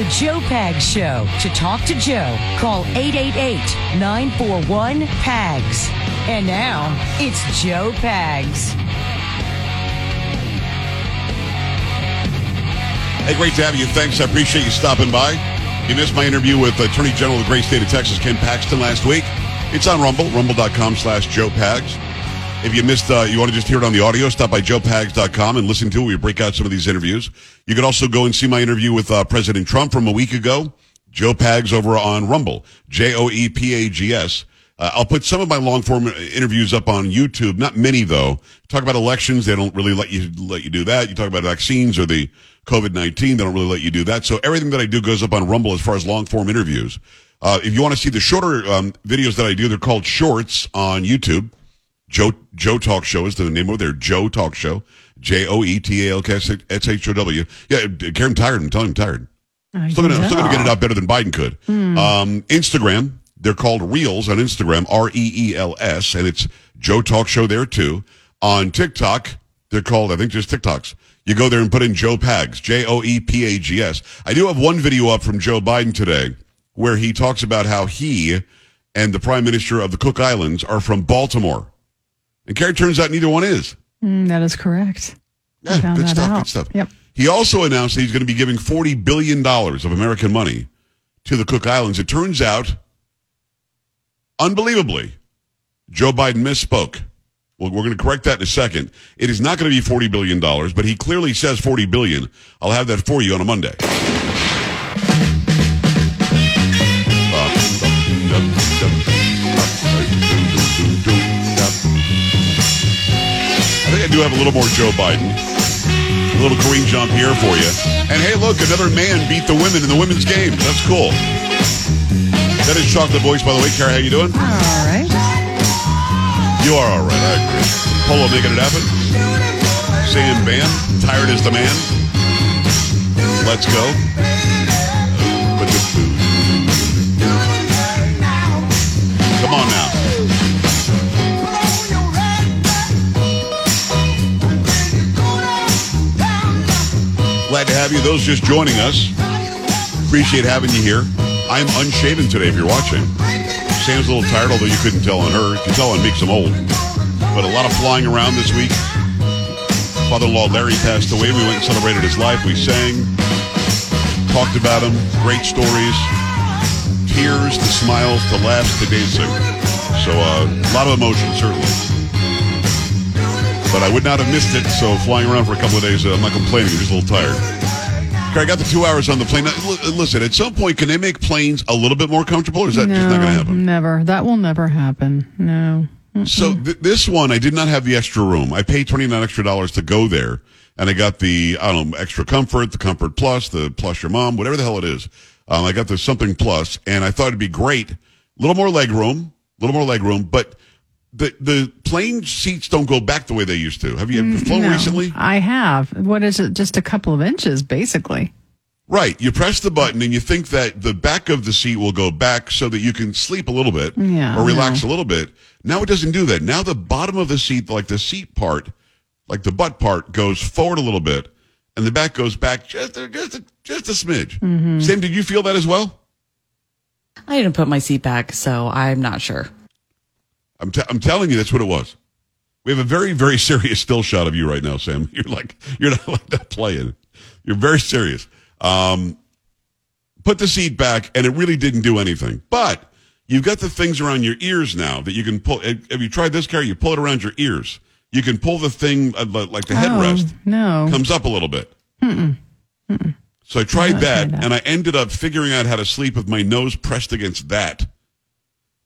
The Joe Pag Show. To talk to Joe, call 888 941 PAGS. And now, it's Joe Pags. Hey, great to have you. Thanks. I appreciate you stopping by. You missed my interview with Attorney General of the great state of Texas, Ken Paxton, last week. It's on Rumble, rumble.com slash Joe Pags. If you missed, uh, you want to just hear it on the audio, stop by joepags.com and listen to it. We break out some of these interviews. You can also go and see my interview with uh, President Trump from a week ago. Joe Pags over on Rumble, J O E P A G S. Uh, I'll put some of my long form interviews up on YouTube. Not many though. Talk about elections. They don't really let you let you do that. You talk about vaccines or the COVID nineteen. They don't really let you do that. So everything that I do goes up on Rumble as far as long form interviews. Uh, if you want to see the shorter um, videos that I do, they're called shorts on YouTube. Joe Joe Talk Show is the name of their Joe Talk Show. J O E T A L K S H O W. Yeah, Karen, tired. I'm telling you, I'm tired. Still gonna, still gonna get it out better than Biden could. Um, Instagram, they're called Reels on Instagram, R E E L S, and it's Joe Talk Show there too. On TikTok, they're called, I think, just TikToks. You go there and put in Joe Pags, J O E P A G S. I do have one video up from Joe Biden today where he talks about how he and the Prime Minister of the Cook Islands are from Baltimore. And Carrie turns out neither one is. Mm, that is correct. Yeah, found good that stuff. out. Good stuff. Yep. He also announced that he's going to be giving forty billion dollars of American money to the Cook Islands. It turns out, unbelievably, Joe Biden misspoke. Well, we're going to correct that in a second. It is not going to be forty billion dollars, but he clearly says forty billion. I'll have that for you on a Monday. I think I do have a little more Joe Biden. A little Karine Jean here for you. And hey, look, another man beat the women in the women's game. That's cool. That is Chocolate Voice, by the way. Kara, how you doing? All right. You are all right. I agree. Polo making it happen. Sam Van, tired as the man. Let's go. Come on now. Have you. Those just joining us, appreciate having you here. I'm unshaven today if you're watching. Sam's a little tired, although you couldn't tell on her. You can tell on me 'cause I'm old. But a lot of flying around this week. Father-in-law Larry passed away. We went and celebrated his life. We sang, talked about him. Great stories. Tears, the smiles, the laughs, the dancing. So uh, a lot of emotion, certainly. But I would not have missed it. So flying around for a couple of days, uh, I'm not complaining. I'm just a little tired. Okay, I got the two hours on the plane. Now, listen, at some point, can they make planes a little bit more comfortable, or is that no, just not going to happen? never. That will never happen. No. So th- this one, I did not have the extra room. I paid twenty nine extra dollars to go there, and I got the I don't know extra comfort, the comfort plus, the plus your mom, whatever the hell it is. Um, I got the something plus, and I thought it'd be great. A little more leg room, a little more leg room, but the the plane seats don't go back the way they used to. Have you ever flown No. recently? I have. What is it? Just a couple of inches, basically. Right. You press the button and you think that the back of the seat will go back so that you can sleep a little bit Yeah, or relax no. a little bit. Now it doesn't do that. Now the bottom of the seat, like the seat part, like the butt part goes forward a little bit and the back goes back just a, just a, just a smidge. Mm-hmm. Sam, did you feel that as well? I didn't put my seat back, so I'm not sure. I'm, t- I'm telling you, that's what it was. We have a very, very serious still shot of you right now, Sam. You're like, you're not like that playing. You're very serious. Um, put the seat back, and it really didn't do anything. But you've got the things around your ears now that you can pull. Have you tried this, Carrie? You pull it around your ears. You can pull the thing uh, like the headrest Oh, no. comes up a little bit. So I tried that, tried that. and I ended up figuring out how to sleep with my nose pressed against that.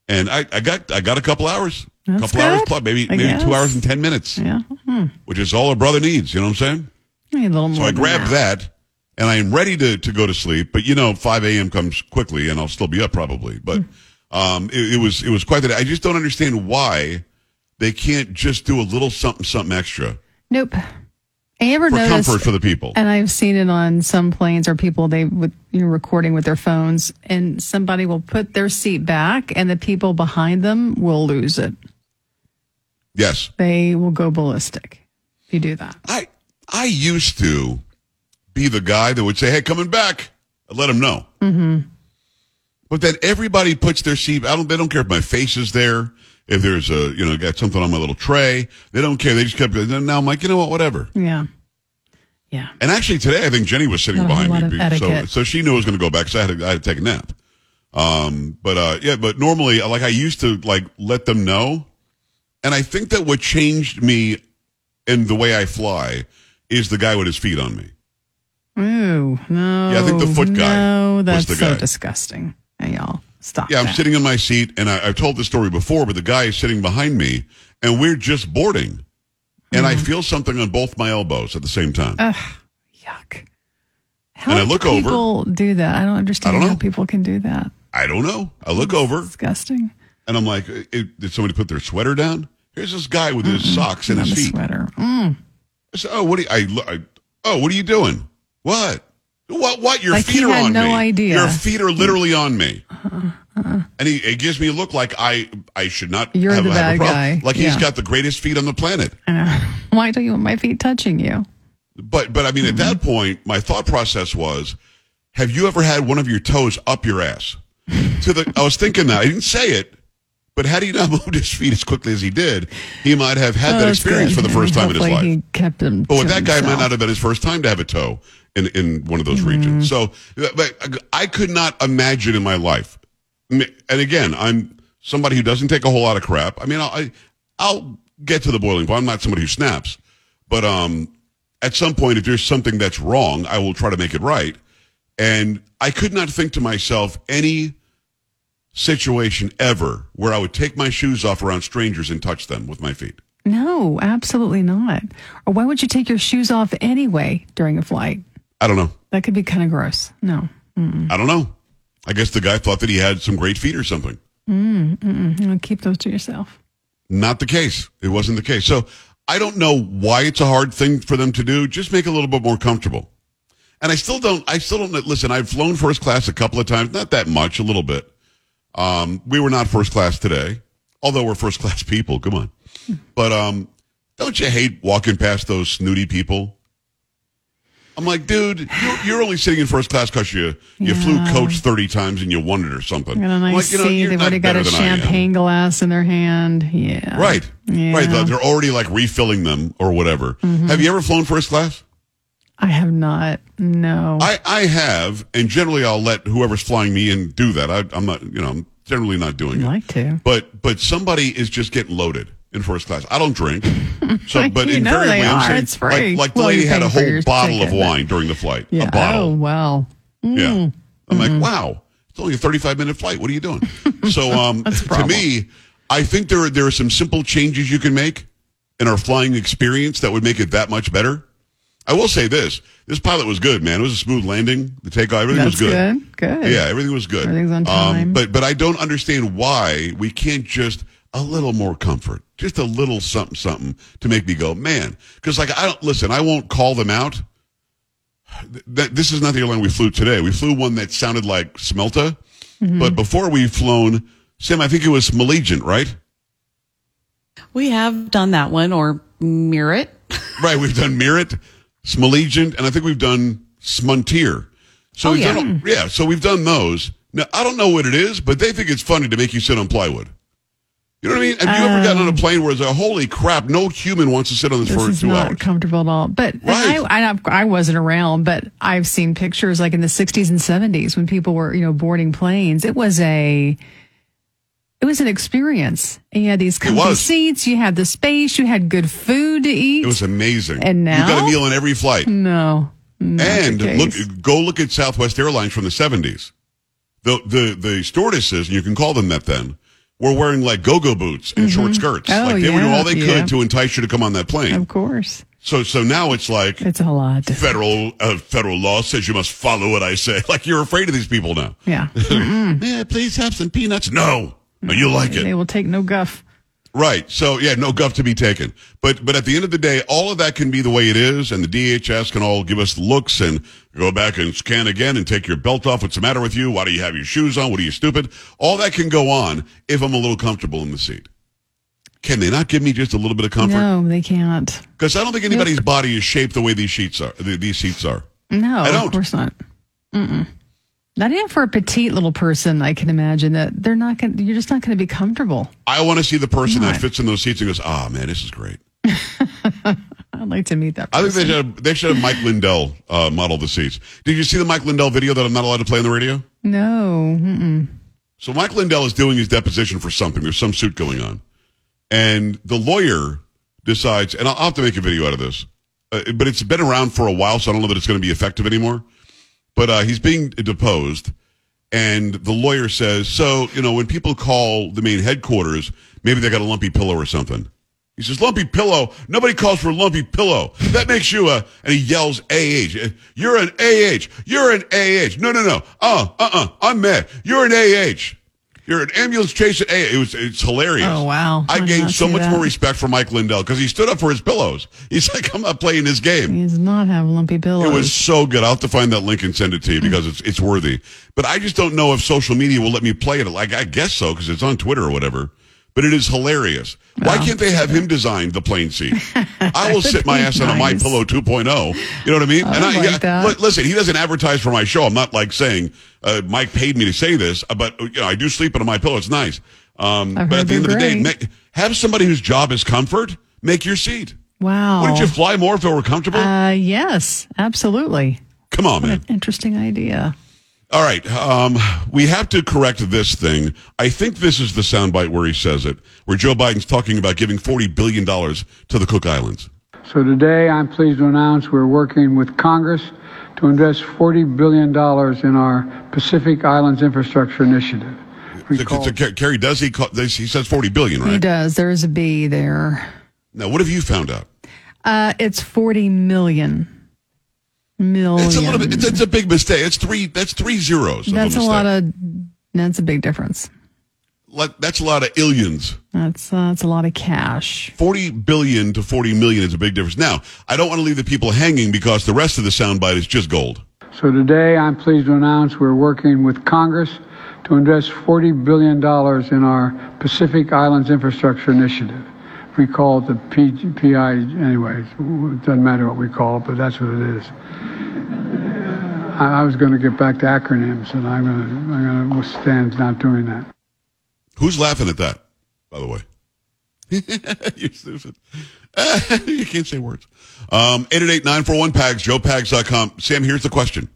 And I, I got I got a couple hours. A couple hours plus, maybe I maybe guess. two hours and ten minutes, Yeah. Hmm. which is all a brother needs. You know what I'm saying? I need a little So I grabbed that. and I am ready to, to go to sleep. But you know, 5 a.m. comes quickly and I'll still be up probably. But um, it, it was it was quite the day. I just don't understand why they can't just do a little something something extra Nope. I ever for noticed, comfort for the people. and I've seen it on some planes or people they with you know recording with their phones, and somebody will put their seat back, and the people behind them will lose it. yes. They will go ballistic if you do that. I I used to be the guy that would say, "Hey, coming back," I'd let them know. Mm-hmm. But then everybody puts their seat. I don't. They don't care if my face is there. If there's a you know got something on my little tray, they don't care. They just kept. Now I'm like, you know what? Whatever. Yeah, yeah. And actually today, I think Jenny was sitting behind me, so so she knew I was going to go back. So I had to, I had to take a nap. Um, but uh, yeah, but normally, like I used to like let them know, and I think that what changed me in the way I fly is the guy with his feet on me. Ooh, no. Yeah, I think the foot guy No, was that's the so guy. disgusting. Hey, y'all, stop. Yeah, I'm that. sitting in my seat, and I, I've told this story before, but the guy is sitting behind me, and we're just boarding, and Mm-hmm. I feel something on both my elbows at the same time. Yuck. How And I do look over. people do that? I don't understand I don't how people can do that. I don't know. I look over, Disgusting. and I'm like, "Eh, "Did somebody put their sweater down?" Here's this guy with his socks and his a feet. sweater. Mm. I said, "Oh, what? Are you, I, I oh, what are you doing? What? What? What? Your Like feet are on no me. idea. Your feet are literally on me." Uh-huh, uh-huh. And he it gives me a look like I I should not You're have, the bad guy. Like he's got the greatest feet on the planet. Why don't you want my feet touching you? But but I mean, at mm-hmm. that point, my thought process was, have you ever had one of your toes up your ass? To the I was thinking that I didn't say it, but had he not moved his feet as quickly as he did, he might have had Oh, that experience good. for the first time in his life. He kept them. But that guy, might not have been his first time to have a toe in, in one of those regions. So, but I could not imagine in my life. And again, I'm somebody who doesn't take a whole lot of crap. I mean, I'll, I, I'll get to the boiling point. I'm not somebody who snaps, but um, at some point, if there's something that's wrong, I will try to make it right. And I could not think to myself any situation ever where I would take my shoes off around strangers and touch them with my feet. No, absolutely not. Or why would you take your shoes off anyway during a flight? I don't know. That could be kind of gross. No, I don't know. I guess the guy thought that he had some great feet or something. know, keep those to yourself. Not the case. It wasn't the case. So I don't know why it's a hard thing for them to do. Just make it a little bit more comfortable. And I still don't, I still don't, listen, I've flown first class a couple of times, not that much, a little bit. Um, we were not first class today, although we're first class people. Come on. But, um, don't you hate walking past those snooty people? I'm like, dude, you're, you're only sitting in first class because you, you flew coach 30 times and you won it or something. Got a nice like, you know, seat. They've already got a I am. champagne glass in their hand. Yeah. Right. Yeah. Right. They're already like refilling them or whatever. Mm-hmm. Have you ever flown first class? I have not. No. I, I have, and generally I'll let whoever's flying me in do that. I, I'm not, you know, I'm generally not doing I'd it. like to. But but somebody is just getting loaded in first class. I don't drink, so but You know invariably I'm are. saying It's free. like, like the Well, lady had a whole bottle of ticket, but- wine during the flight. yeah. A bottle. Oh, well. Yeah. I'm like, wow, it's only a 35 minute flight. What are you doing? So, um, to me, I think there are, there are some simple changes you can make in our flying experience that would make it that much better. I will say this: this pilot was good, man. It was a smooth landing. The takeoff, everything That's was good. good. Good. Yeah, everything was good. Everything's on Um, time. but but I don't understand why we can't just a little more comfort, just a little something something to make me go, man. Because like I don't listen, I won't call them out. Th- this is not the airline we flew today. We flew one that sounded like Smelta, Mm-hmm. but before we flown, Sam, I think it was Allegiant, right? We have done that one or Merit. Right. We've done Merit, Smalegiant, and I think we've done Smuntier. So Oh, we've yeah. done, yeah. So we've done those. Now I don't know what it is, but they think it's funny to make you sit on plywood. You know what I mean? Have you ever gotten on a plane where it's like, holy crap, no human wants to sit on this, Um, This for is two not hours? comfortable at all. But Right. I, I, I wasn't around, but I've seen pictures like in the 60s and 70s when people were, you know, boarding planes. It was a, it was an experience. And you had these comfy seats, you had the space, you had good food to eat. It was amazing. And now you got a meal on every flight. no. and look, go look at Southwest Airlines from the seventies. The the the stewardesses, and you can call them that then, were wearing like go-go boots and short skirts. Oh, like they were doing yeah, all they yeah. could to entice you to come on that plane. Of course. So so now it's like It's a lot. federal uh, federal law says you must follow what I say. Like you're afraid of these people now. Yeah. yeah, please have some peanuts. No, no you like it. They will take no guff. Right. So yeah, no guff to be taken. But but at the end of the day, all of that can be the way it is, and the DHS can all give us looks and go back and scan again and take your belt off. What's the matter with you? Why do you have your shoes on? What are you stupid? All that can go on if I'm a little comfortable in the seat. Can they not give me just a little bit of comfort? No, they can't. Because I don't think anybody's body is shaped the way these sheets are. These seats are. No, I don't. of course not. Mm-mm. Not even for a petite little person. I can imagine that they're not going. You're just not going to be comfortable. I want to see the person that fits in those seats and goes, "Ah, man, this is great." I'd like to meet that. I think they should have, they should have Mike Lindell uh, model the seats. Did you see the Mike Lindell video that I'm not allowed to play on the radio? No. Mm-mm. So Mike Lindell is doing his deposition for something. There's some suit going on, and the lawyer decides, and I'll, I'll have to make a video out of this, uh, but it's been around for a while, so I don't know that it's going to be effective anymore. But uh, he's being deposed, and the lawyer says, "So you know, when people call the main headquarters, maybe they got a lumpy pillow or something." He says, "Lumpy pillow. Nobody calls for a lumpy pillow. That makes you a." And he yells, "AH. You're an AH. You're an AH. No, no, no. Uh, uh, uh. I'm mad. You're an AH. You're an ambulance chasing AH." It was. It's hilarious. Oh, wow. I I gained so much that. more respect for Mike Lindell because he stood up for his pillows. He's like, "I'm not playing this game." He does not have lumpy pillows. It was so good. I'll have to find that link and send it to you because it's it's worthy. But I just don't know if social media will let me play it. Like I guess so because it's on Twitter or whatever. But it is hilarious. Why can't they have him design the plane seat? I will sit my ass on a My. Pillow 2.0. You know what I mean? I would like li- listen, he doesn't advertise for my show. I'm not like saying uh, Mike paid me to say this, uh, but you know I do sleep on a My Pillow. It's nice. Um, but at the end of the day, make, have somebody whose job is comfort make your seat. wow. Wouldn't you fly more if it were comfortable? Uh, yes, absolutely. Come on, man. Interesting idea. All right. Um, we have to correct this thing. I think this is the soundbite where he says it, where Joe Biden's talking about giving $40 billion to the Cook Islands. So today, I'm pleased to announce we're working with Congress to invest $40 billion in our Pacific Islands Infrastructure Initiative. So, Recall- so, Car- Carrie, does he, call, this, he says $40 billion, He right? does. There is a B there. Now, what have you found out? Uh, it's 40 million. Million. It's a little bit, it's, it's a big mistake. It's three, that's three zeros. That's a mistake. lot of. That's a big difference. Like, That's a lot of illions. That's uh, that's a lot of cash. 40 billion to 40 million is a big difference. Now, I don't want to leave the people hanging because the rest of the soundbite is just gold. So today, I'm pleased to announce we're working with Congress to invest $40 billion in our Pacific Islands Infrastructure Initiative. We call it the P- PI, anyways. It doesn't matter what we call it, but that's what it is. I, I was going to get back to acronyms, and I'm going to stand not doing that. Who's laughing at that, by the way? You're stupid. you can't say words. Um, 888-941-PAGS, joepags.com. Sam, here's the question.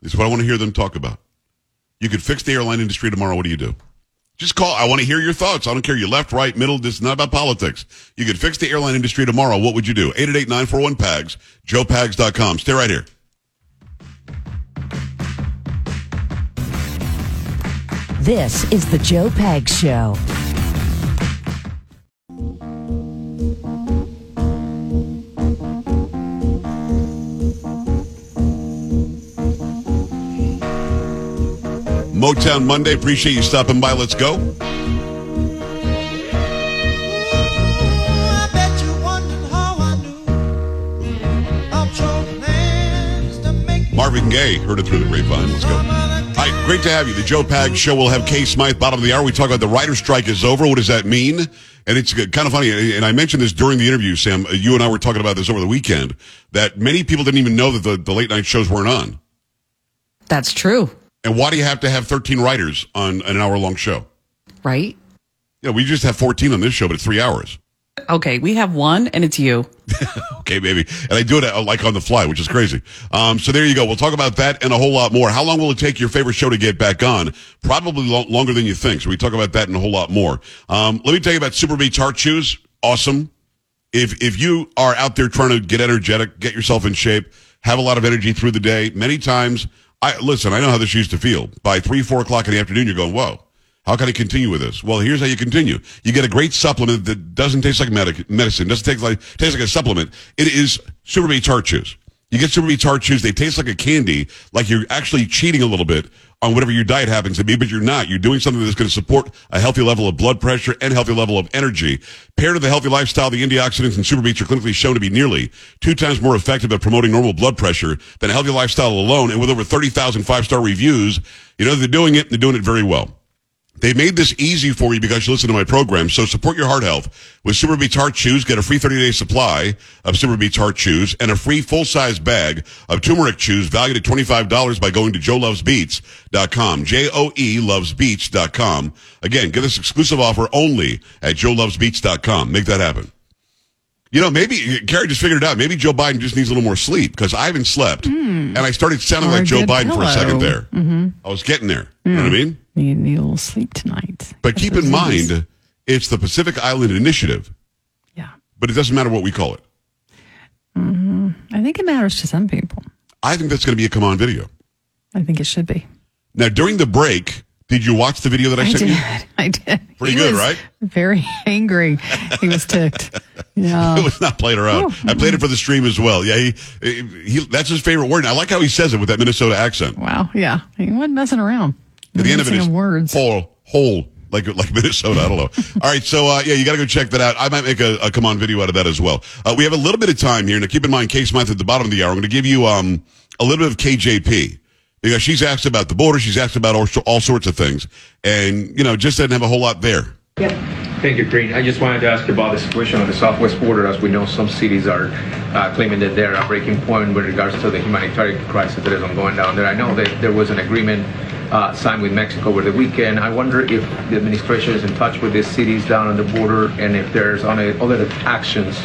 This is what I want to hear them talk about. You could fix the airline industry tomorrow. What do you do? Just call. I want to hear your thoughts. I don't care. You left, right, middle. This is not about politics. You could fix the airline industry tomorrow. What would you do? 888-941-PAGS, joepags.com. Stay right here. This is the Joe Pags Show. Motown Monday. Appreciate you stopping by. Let's go. I bet you wondered how I knew of chosen hands to make Marvin Gaye heard it through the grapevine. Let's go. All right, great to have you. The Joe Pag Show will have Kay Smythe, bottom of the hour. We talk about the writer's strike is over. What does that mean? And it's kind of funny. And I mentioned this during the interview, Sam. Uh, you and I were talking about this over the weekend that many people didn't even know that the, the late night shows weren't on. That's true, And why do you have to have 13 writers on an hour long show? right? Yeah, we just have 14 on this show, but it's three hours. Okay, we have one, and it's you. Okay, baby. And I do it uh, like on the fly, which is crazy. Um, so there you go. We'll talk about that and a whole lot more. How long will it take your favorite show to get back on? Probably lo- longer than you think. So we talk about that and a whole lot more. Um, let me tell you about Super Beets Heart Chews. Awesome. If, if you are out there trying to get energetic, get yourself in shape, have a lot of energy through the day, many times, I, listen, I know how this used to feel. By three, four o'clock in the afternoon, you're going, whoa. How can I continue with this? Well, here's how you continue. You get a great supplement that doesn't taste like medic- medicine, doesn't taste like taste like a supplement. It is Super Beets Heart Chews. You get Super Beets Heart Chews. They taste like a candy, like you're actually cheating a little bit on whatever your diet happens to be, but you're not. You're doing something that's going to support a healthy level of blood pressure and healthy level of energy. Paired with a healthy lifestyle, the antioxidants in Super are clinically shown to be nearly two times more effective at promoting normal blood pressure than a healthy lifestyle alone. And with over 30,000 five-star reviews, you know they're doing it. And they're doing it very well. They made this easy for you because you listen to my program. So support your heart health with Super Beets Heart Chews. Get a free 30 day supply of Super Beets Heart Chews and a free full size bag of turmeric chews valued at $25 by going to joelovesbeats.com. J-O-E lovesbeats.com. Again, get this exclusive offer only at joelovesbeats.com. Make that happen. You know, maybe Carrie just figured it out. Maybe Joe Biden just needs a little more sleep because I haven't slept, and I started sounding Or like Joe Biden for a second there. I was getting there. You know what I mean? Need, need a little sleep tonight. But keep in mind, it's the Pacific Island Initiative, Yeah. but it doesn't matter what we call it. Mm-hmm. I think it matters to some people. I think that's going to be a come on video. I think it should be. Now, during the break, did you watch the video that I, I sent did. you? I did. Pretty He good, right? Very angry. He was ticked. Yeah. It was not playing around. Oh. I played it for the stream as well. Yeah, he, he that's his favorite word. And I like how he says it with that Minnesota accent. Wow. Yeah. He wasn't messing around. At the end of it is Mixing words. whole, whole, like like Minnesota. I don't know. All right, so uh, yeah, you got to go check that out. I might make a, a come on video out of that as well. Uh, we have a little bit of time here. Now, keep in mind, Kay Smythe at the bottom of the hour. I'm going to give you um, a little bit of KJP because she's asked about the border. She's asked about all, all sorts of things, and you know, just doesn't have a whole lot there. Thank you, Karine. I just wanted to ask you about the situation on the southwest border. As we know, some cities are uh, claiming that they're a breaking point with regards to the humanitarian crisis that is ongoing down there. I know that there was an agreement uh, signed with Mexico over the weekend. I wonder if the administration is in touch with these cities down on the border and if there's on other actions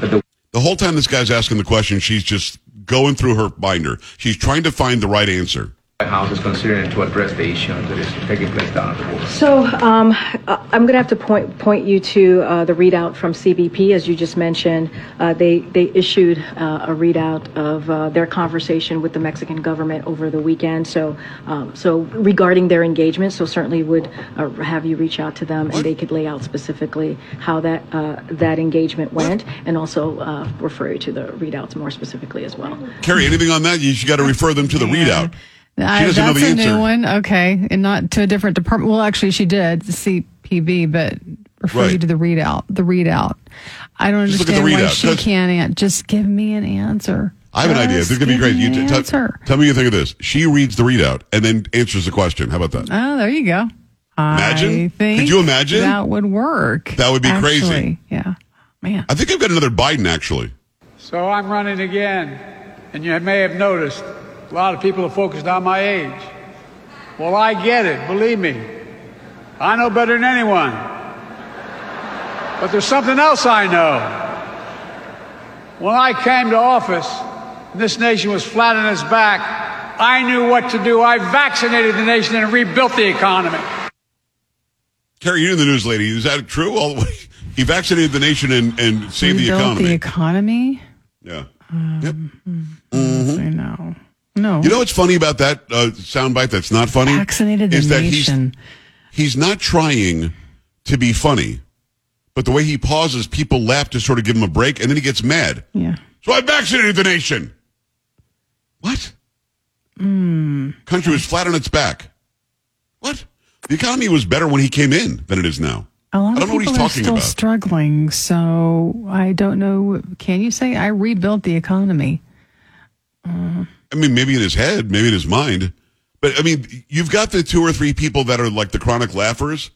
that the The whole time this guy's asking the question, she's just going through her binder. She's trying to find the right answer. White House is considering to address the issue that is taking place down at the border. So um, uh, I'm going to have to point point you to uh, the readout from CBP, as you just mentioned. Uh, they they issued uh, a readout of uh, their conversation with the Mexican government over the weekend. So um, so regarding their engagement, so certainly would uh, have you reach out to them, and they could lay out specifically how that uh, that engagement went, and also uh, refer you to the readouts more specifically as well. Carrie, anything on that? You, you got to refer them to the readout. I, doesn't know that's the a answer. new one. Okay. And not to a different department. Well, actually, she did, the CPB, but refer Right. you to the readout. The readout. I don't Just understand why she Just- can't an- Just give me an answer. I have an idea. This is going to be give great. You an t- answer. tell me what you think of this. She reads the readout and then answers the question. How about that? Oh, there you go. Imagine? I think Could you imagine? That would work. That would be crazy. Yeah. Man. I think I've got another Biden, actually. So I'm running again, and you may have noticed a lot of people are focused on my age. Well, I get it, believe me. I know better than anyone. But there's something else I know. When I came to office, this nation was flat on its back. I knew what to do. I vaccinated the nation and rebuilt the economy. Carrie, you're the news lady. Is that true? All the way? He vaccinated the nation and, and saved the Rebuilt economy. the economy? yeah. Um, yep. Hmm, I know. No. You know what's funny about that uh, soundbite that's not funny? Vaccinated the is that nation. he's, he's not trying to be funny, but the way he pauses, people laugh to sort of give him a break, and then he gets mad. yeah. So I vaccinated the nation. What? Country was flat on its back. What? The economy was better when he came in than it is now. A lot I don't of know what people he's are talking still about. struggling, so I don't know. Can you say I rebuilt the economy? I mean, maybe in his head, maybe in his mind. But I mean, you've got the two or three people that are like the chronic laughers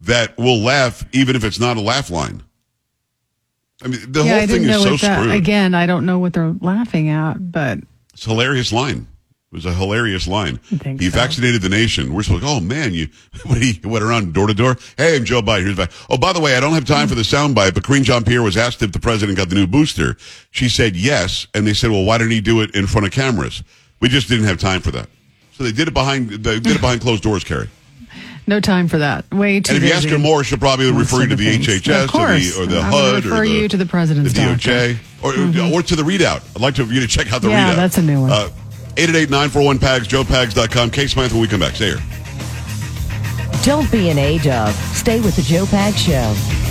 that will laugh even if it's not a laugh line. I mean, the yeah, whole thing is so that. screwed. Again, I don't know what they're laughing at, but It's a hilarious line. It was a hilarious line. he so. vaccinated the nation. We're supposed, oh man, you what he went around door to door. Hey, I'm Joe Biden. Here's the Oh, by the way, I don't have time for the soundbite, but Karine Jean Pierre was asked if the president got the new booster. She said yes, and they said, well, why didn't he do it in front of cameras? We just didn't have time for that. So they did it behind they did it behind closed doors, Carrie. no time for that. Way too And if you ask busy. her more, she'll probably Most refer you to the things. HHS or the or the HUD refer or the, you to the president's the doctor. Mm-hmm. DOJ or or to the readout. I'd like to, for you to check out the Yeah, readout. that's a new one. Uh, 888-941-PAGS, joepags.com. Kay Smythe when we come back. Stay here. Don't be an A-dub. Stay with the Joe Pag Show.